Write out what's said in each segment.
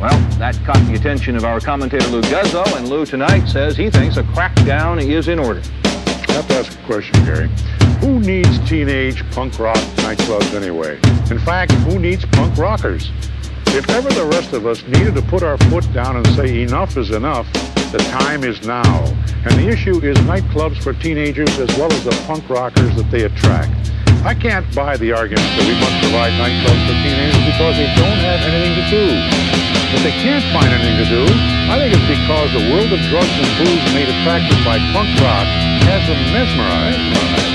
Well, that caught the attention of our commentator Lou Guzzo, and Lou tonight says he thinks a crackdown is in order. I have to ask a question, Gary. Who needs teenage punk rock nightclubs anyway? In fact, who needs punk rockers? If ever the rest of us needed to put our foot down and say enough is enough, the time is now. And the issue is nightclubs for teenagers as well as the punk rockers that they attract. I can't buy the argument that we must provide nightclubs for teenagers because they don't have anything to do. If they can't find anything to do, I think it's because the world of drugs and booze made attractive by punk rock has them mesmerized.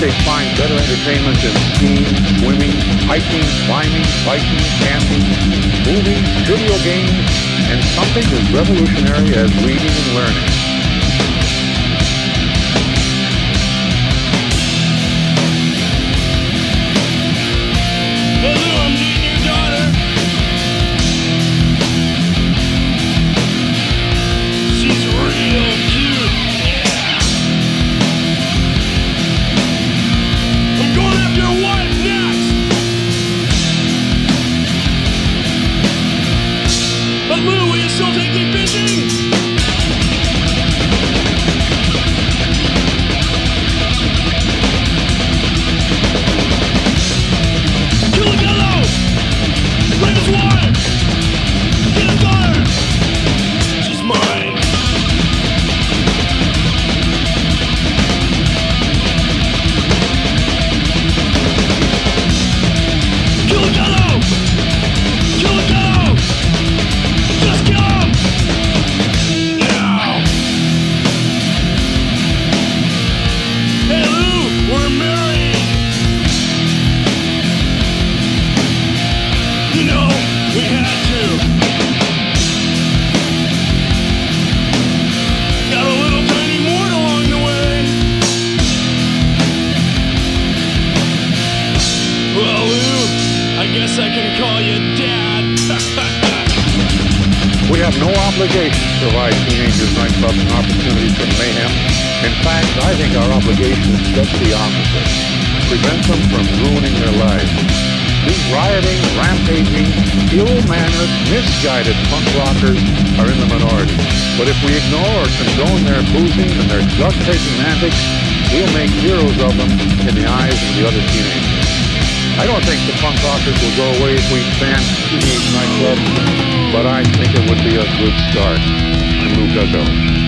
They find better entertainment than skiing, swimming, hiking, climbing, biking, camping, movies, video games, and something as revolutionary as reading and learning. punk rockers are in the minority. But if we ignore or condone their boozing and their drug-taking antics, we'll make heroes of them in the eyes of the other teenagers. I don't think the punk rockers will go away if we expand teenage nightclubs, but I think it would be a good start. Lou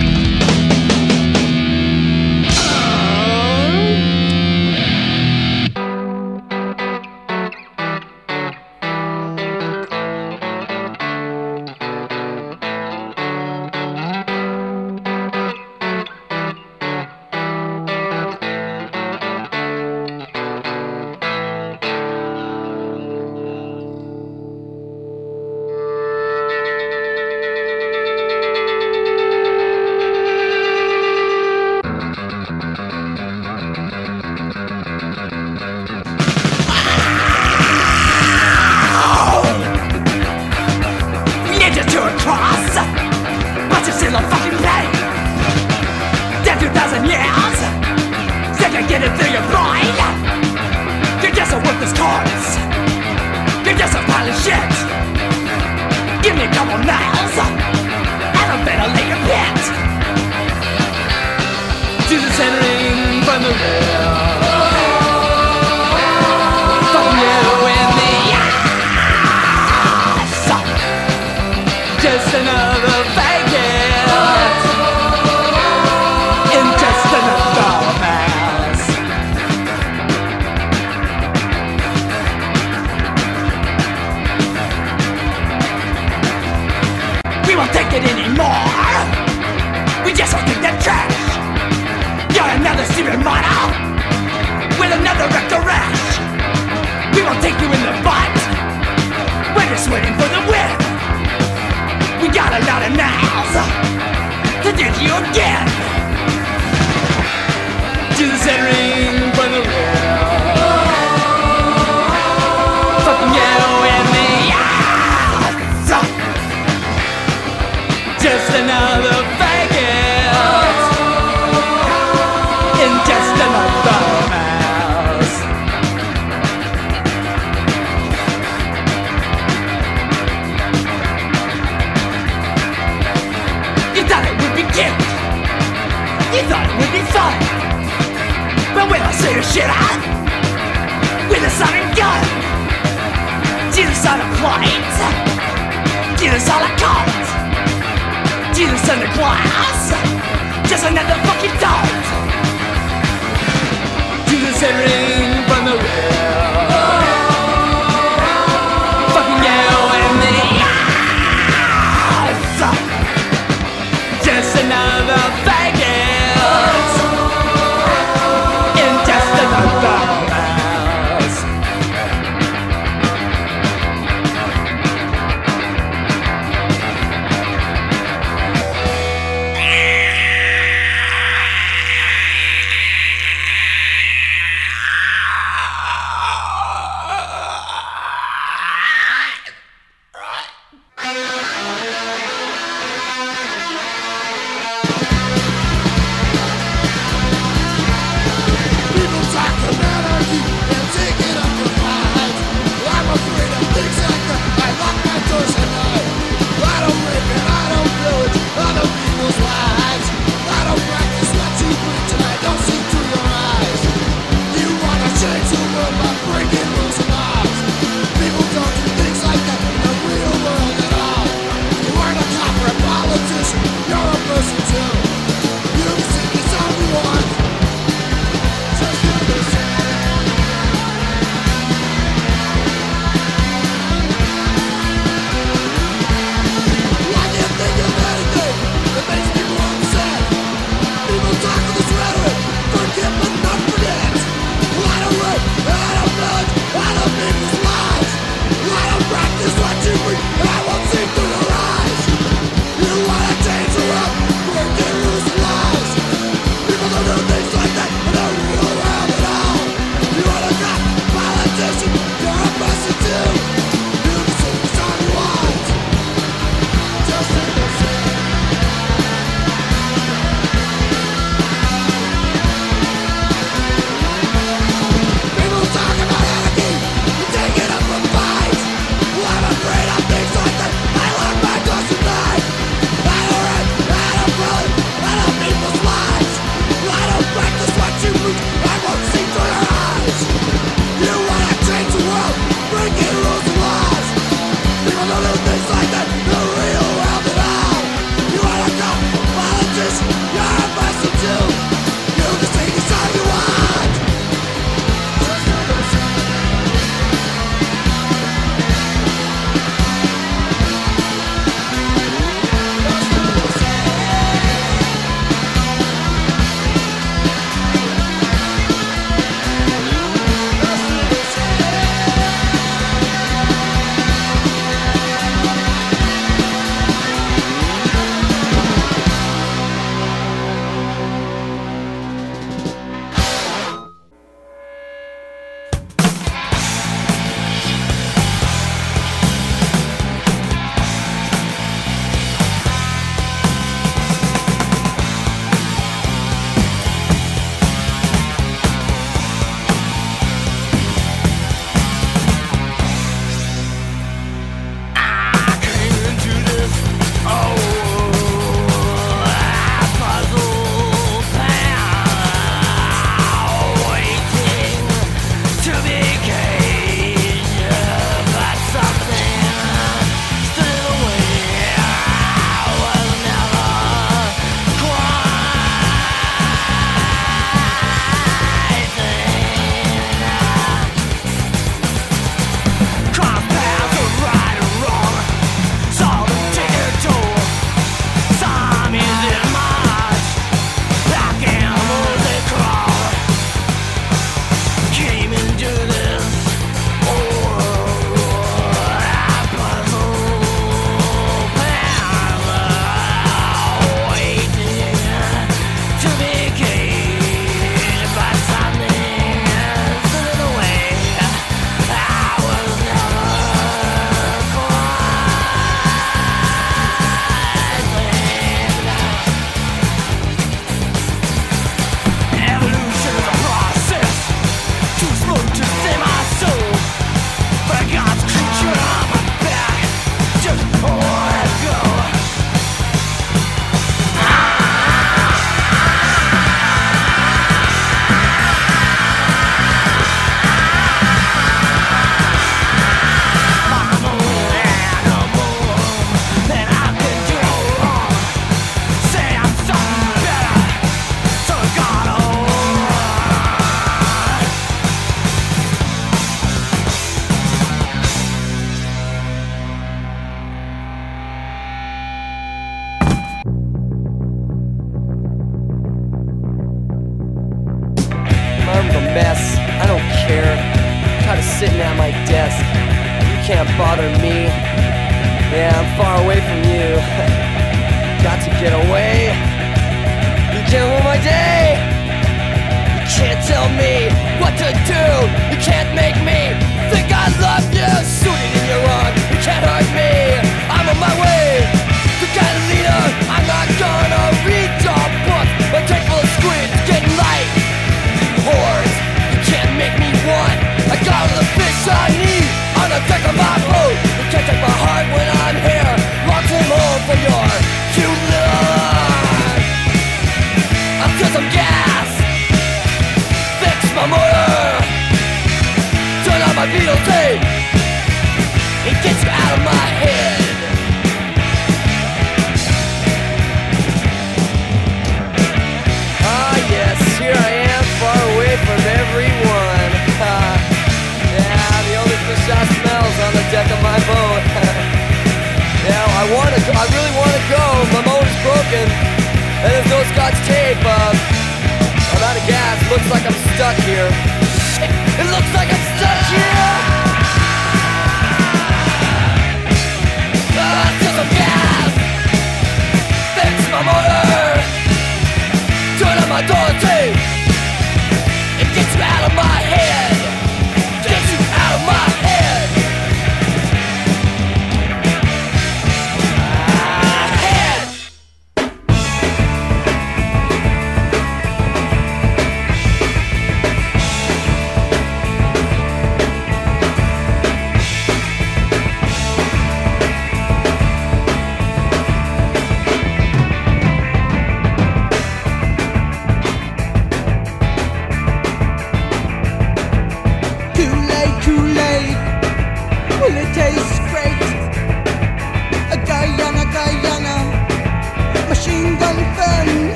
it looks like I'm stuck here.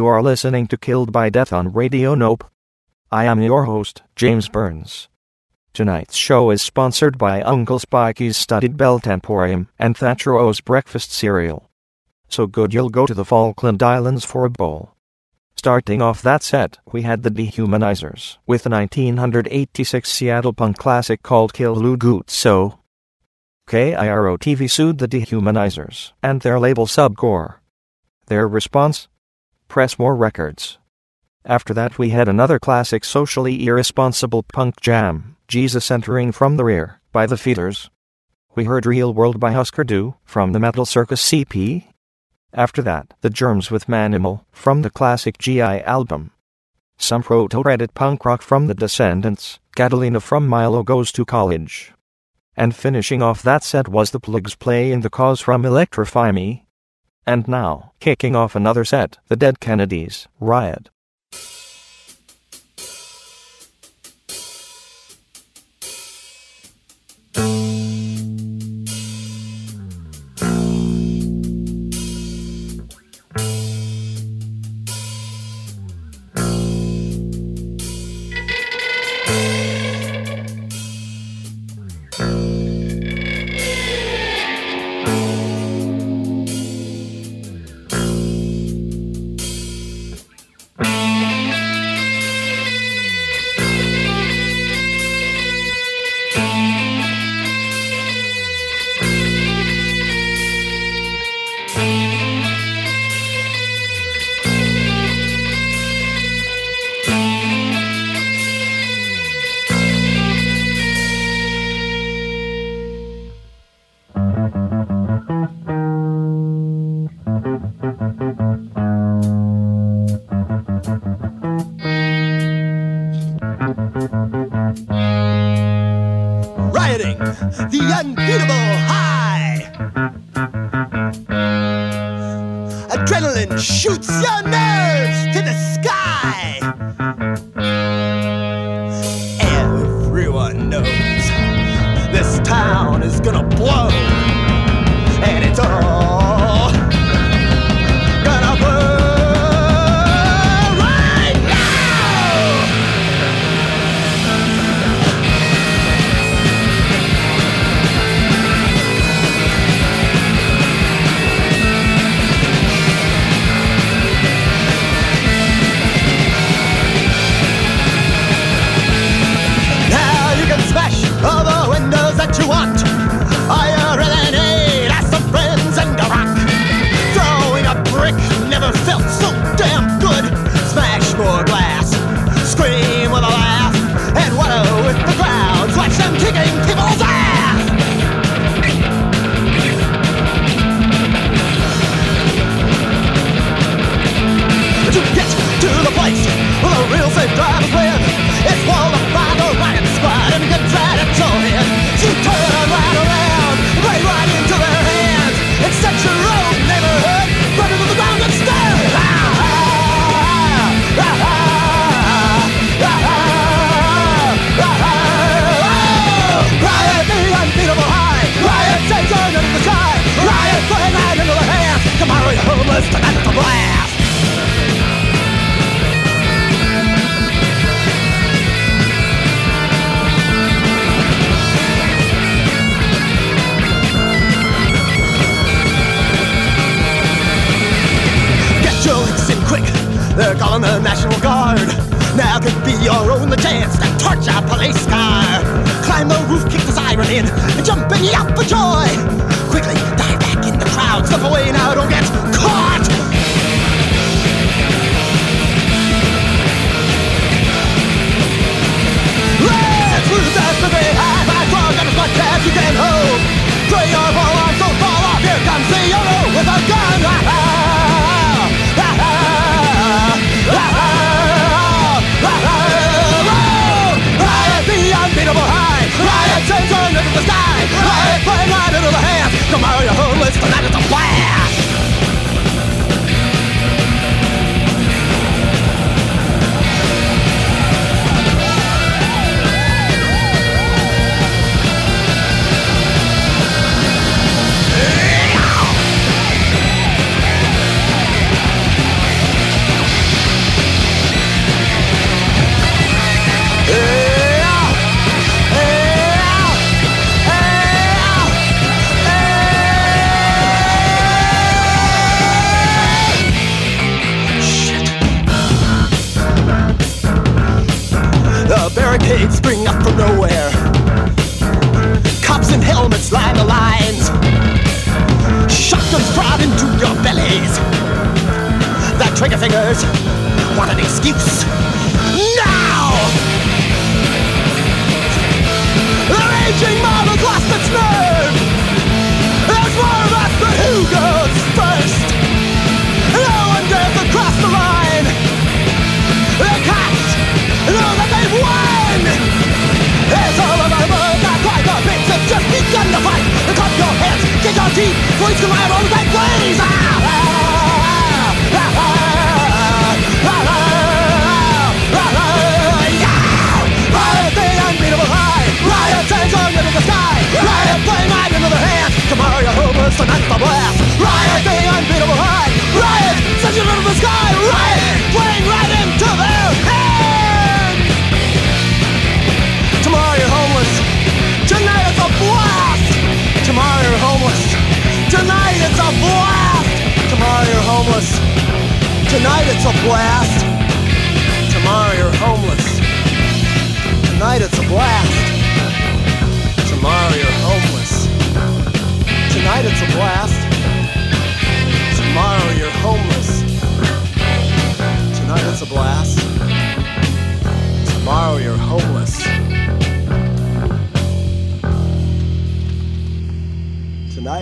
You are listening to Killed by Death on Radio Nope. I am your host, James Burns. Tonight's show is sponsored by Uncle Spikey's Studded Belt Emporium and Thatcher O's Breakfast Cereal. Guzzo good you'll go to the Falkland Islands for a bowl. Starting off that set, we had the Dehumanizers with a 1986 Seattle punk classic called Kill Lou So. KIRO TV sued the Dehumanizers and their label Subcore. Their response? Press more records. After that, we had another classic socially irresponsible punk jam, Jesus Entering from the Rear, by the Feederz. We heard Real World by Husker Du, from the Metal Circus EP. After that, The Germs with Manimal, from the classic GI album. Some proto-Reddit punk rock from The Descendents, Catalina from Milo Goes to College. And finishing off that set was The Plugs playing The Cause from Electrify Me. And now, kicking off another set, The Dead Kennedys, Riot. The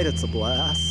it's a blast.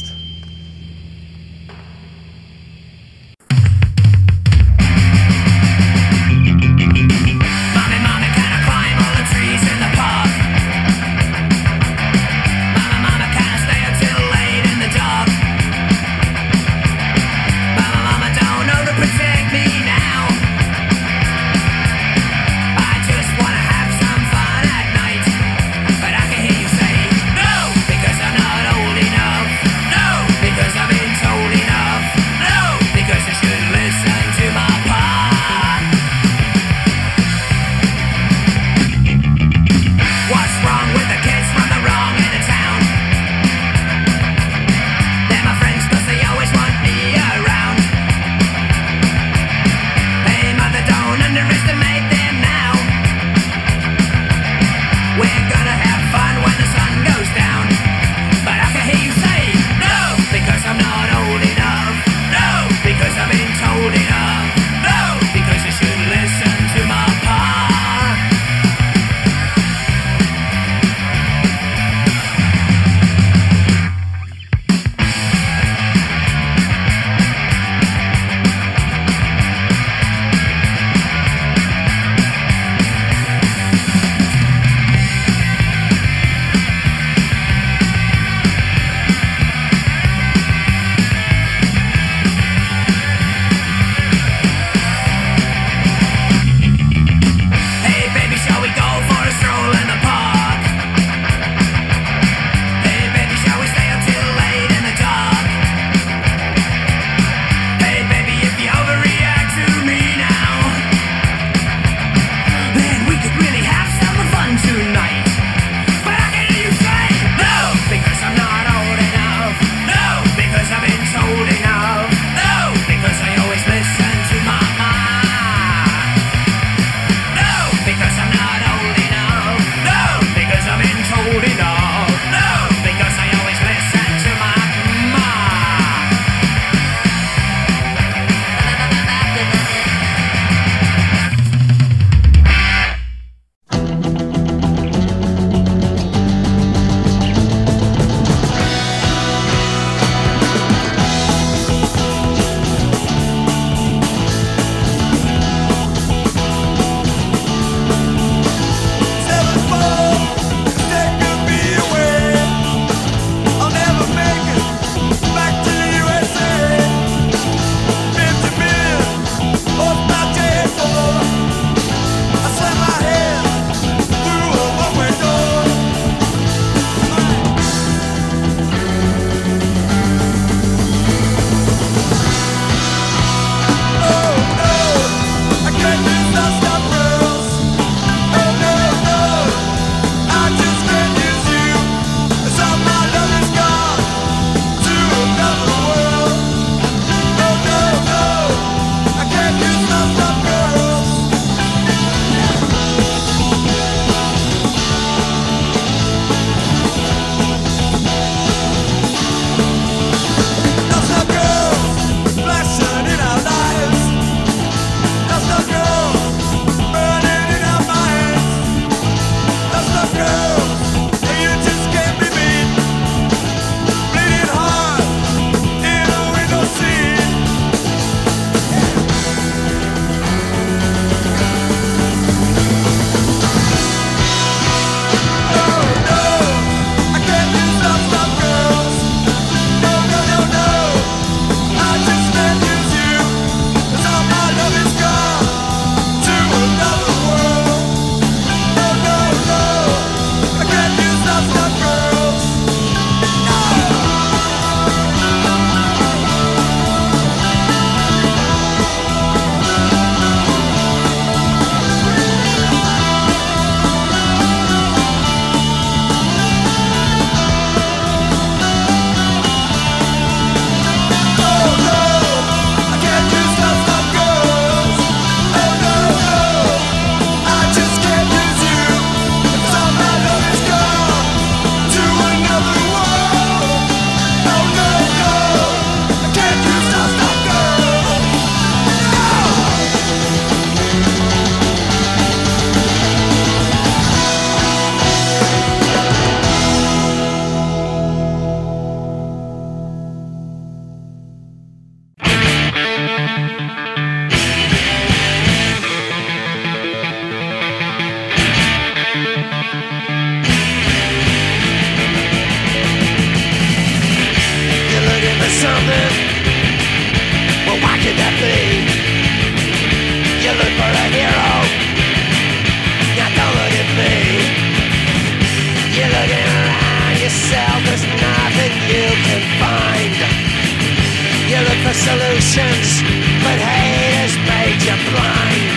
For solutions, but hate has made you blind.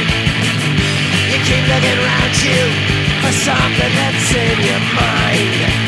You keep looking around you for something that's in your mind,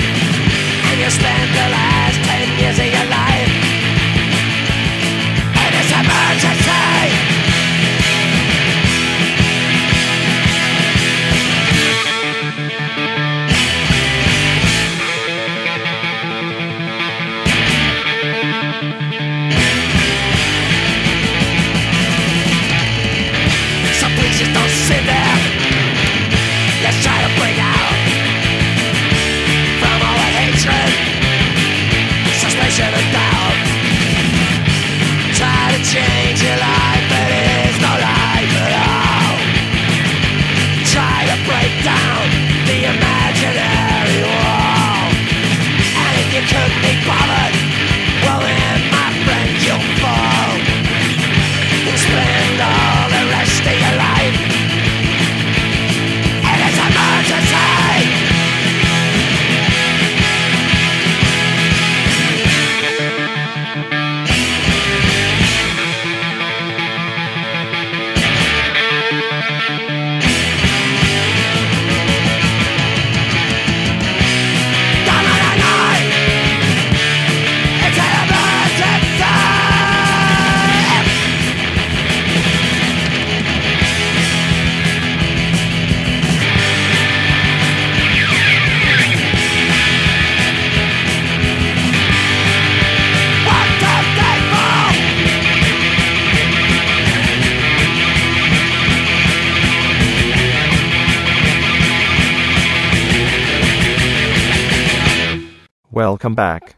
Welcome back.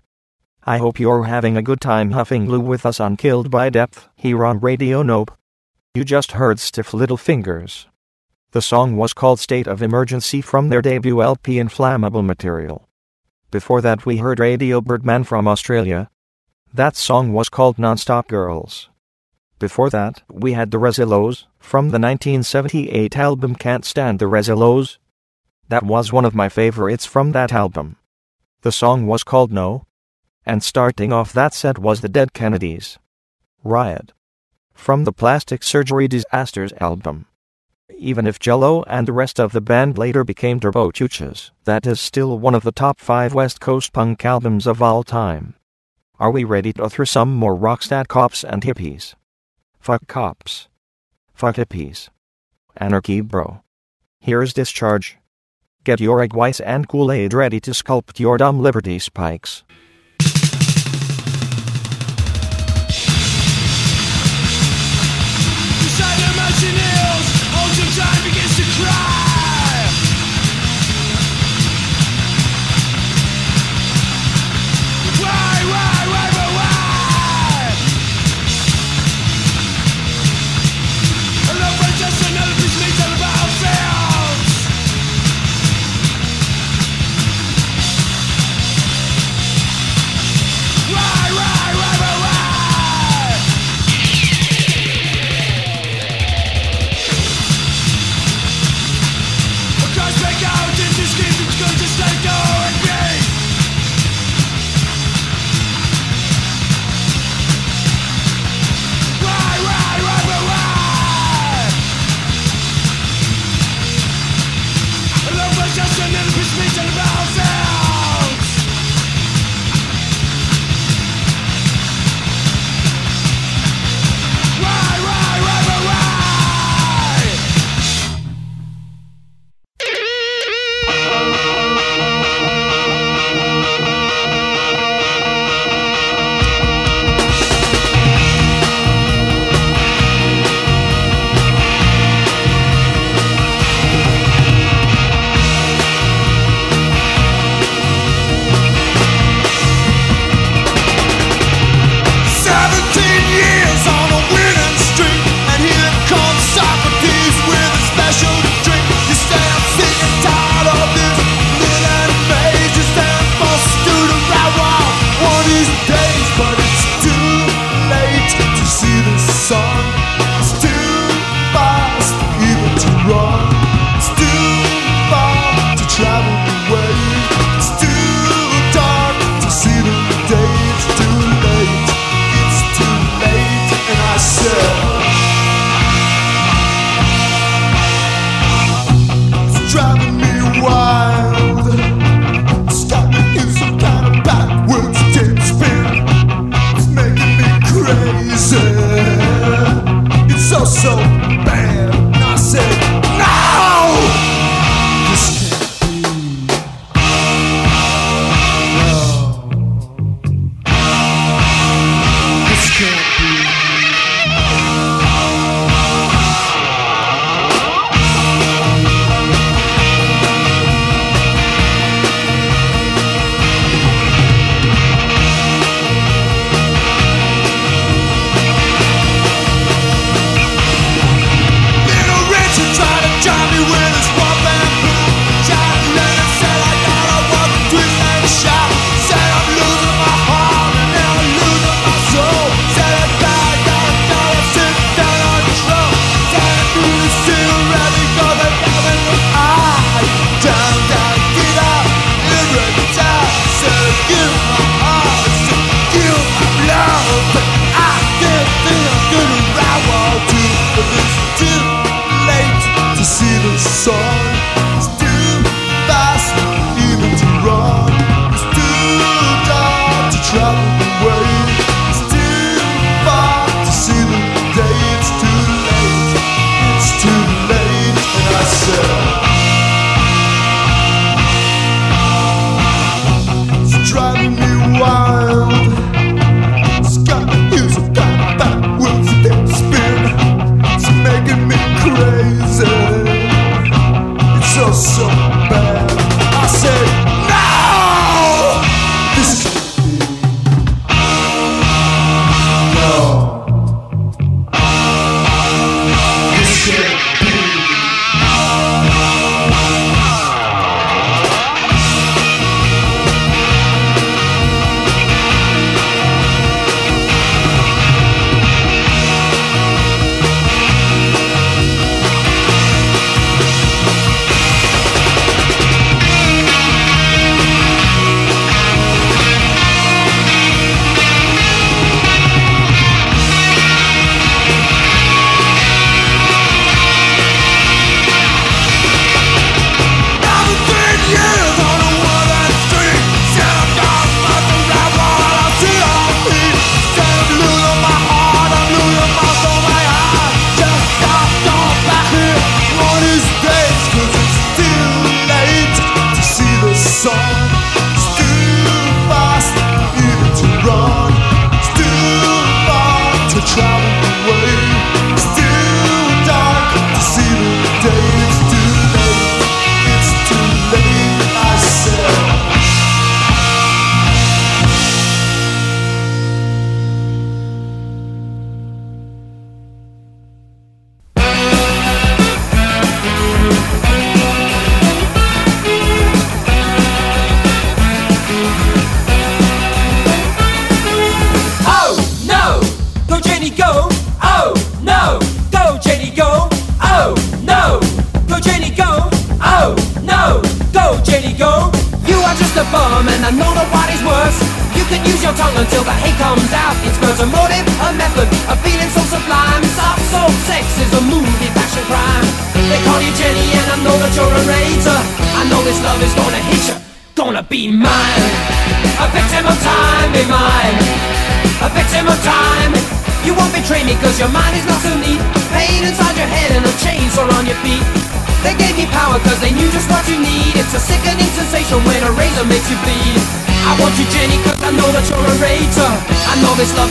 I hope you're having a good time huffing glue with us on Killed by Death here on Radio Nope. You just heard Stiff Little Fingers. The song was called State of Emergency from their debut LP Inflammable Material. Before that, we heard Radio Birdman from Australia. That song was called Nonstop Girls. Before that, we had the Rezillos from the 1978 album Can't Stand the Rezillos. That was one of my favorites from that album. The song was called No. And starting off that set was the Dead Kennedys. Riot. From the Plastic Surgery Disasters album. Even if Jello and the rest of the band later became Turbo Chuchas, that is still one of the top five West Coast punk albums of all time. Are we ready to throw some more rockstat cops and hippies? Fuck cops. Fuck hippies. Anarchy, bro. Here's discharge. Get your egg whites and Kool Aid ready to sculpt your dumb liberty spikes.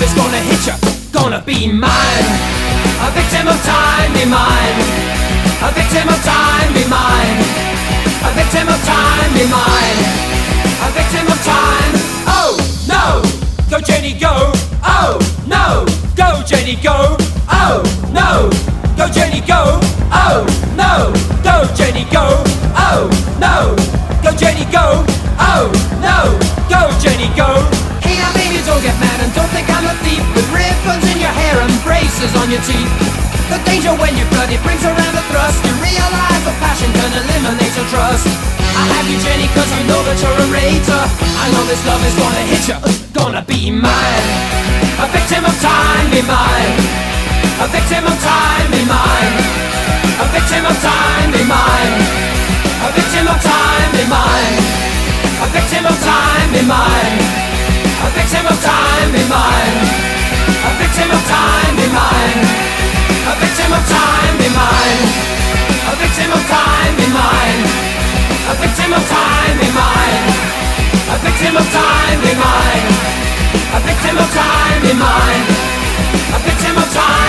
Is gonna hit you, gonna be mine. A victim of time, be mine. A victim of time, be mine. A victim of time, be mine. A victim of time. Oh no! Go Jenny go! Oh no! Go Jenny go! Oh no! Go Jenny go! Oh no! Go Jenny go! Braces on your teeth. The danger when you blood it brings around the thrust. You realize the passion can eliminate your trust. I have you Jenny cause I know that you're a raider. I know this love is gonna hit you Gonna be mine. A victim of time, be mine. A victim of time, be mine. A victim of time, be mine. A victim of time, be mine. A victim of time, be mine. A victim of time, be mine. A victim of time, A victim of time, be mine. A victim of time, be mine. A victim of time, be mine. A victim of time, be mine. A victim of time, be mine. A victim of time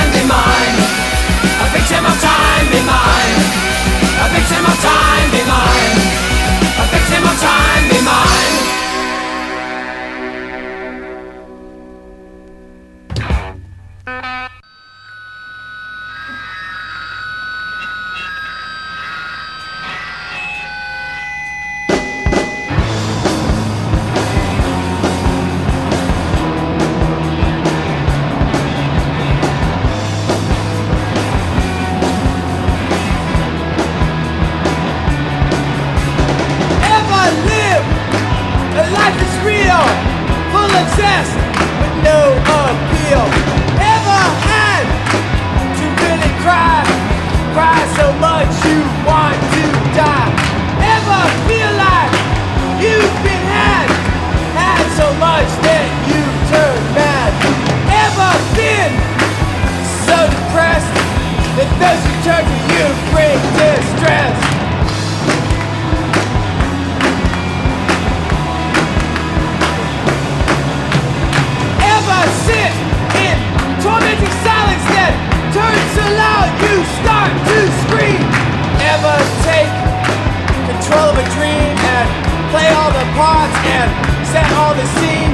parts and set all the scene.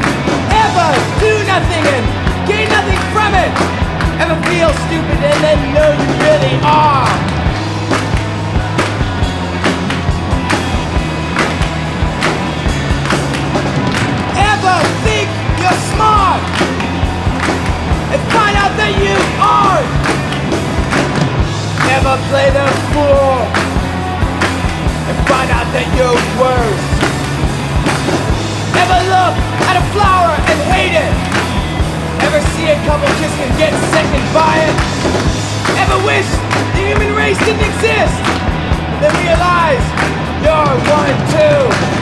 Ever do nothing and gain nothing from it. Ever feel stupid and then know you really are. Ever think you're smart and find out that you aren't. Ever play the fool and find out that you're worse. Ever look at a flower and hate it? Ever see a couple kiss and get second by it? Ever wish the human race didn't exist? Then realize you're one too.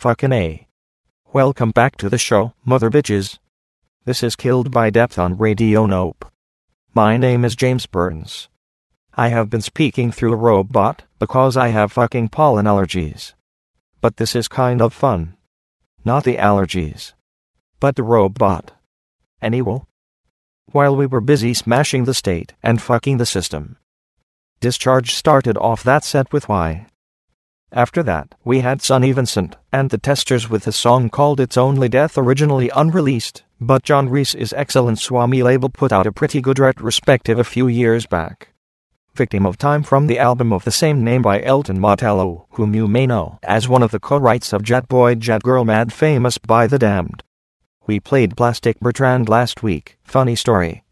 Fucking A. Welcome back to the show, mother bitches. This is Killed by Death on Radio Nope. My name is James Burns. I have been speaking through a robot because I have fucking pollen allergies. But this is kind of fun. Not the allergies, but the robot. Anyway, while we were busy smashing the state and fucking the system, Discharge started off that set with Why. After that, we had Sonny Vincent and the Testers with a song called It's Only Death, originally unreleased, but John Reis's excellent Swami label put out a pretty good retrospective a few years back. Victim of Time from the album of the same name by Elton Motello, whom you may know as one of the co-writes of Jet Boy Jet Girl Mad Famous by The Damned. We played Plastic Bertrand last week, funny story.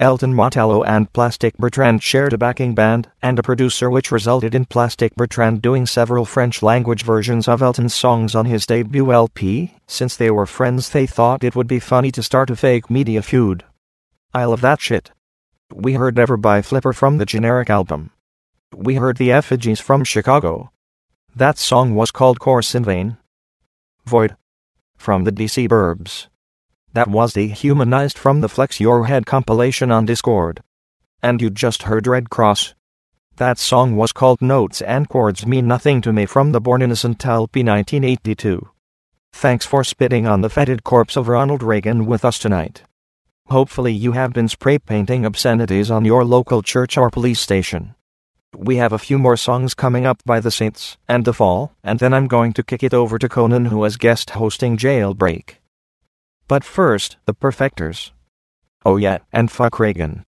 Elton Motello and Plastic Bertrand shared a backing band and a producer which resulted in Plastic Bertrand doing several French-language versions of Elton's songs on his debut LP. Since they were friends they thought it would be funny to start a fake media feud. I love that shit. We heard Never by Flipper from the generic album. We heard The Effigies from Chicago. That song was called Course in Vain. Void. From the DC Burbs. That was dehumanized from the Flex Your Head compilation on Dischord. And you just heard Red Cross. That song was called Notes and Chords Mean Nothing to Me from the Born Innocent LP 1982. Thanks for spitting on the fetid corpse of Ronald Reagan with us tonight. Hopefully, you have been spray painting obscenities on your local church or police station. We have a few more songs coming up by the Saints and the Fall, and then I'm going to kick it over to Conan, who is guest hosting Jailbreak. But first, the Perfectors. Oh, yeah, and fuck Reagan.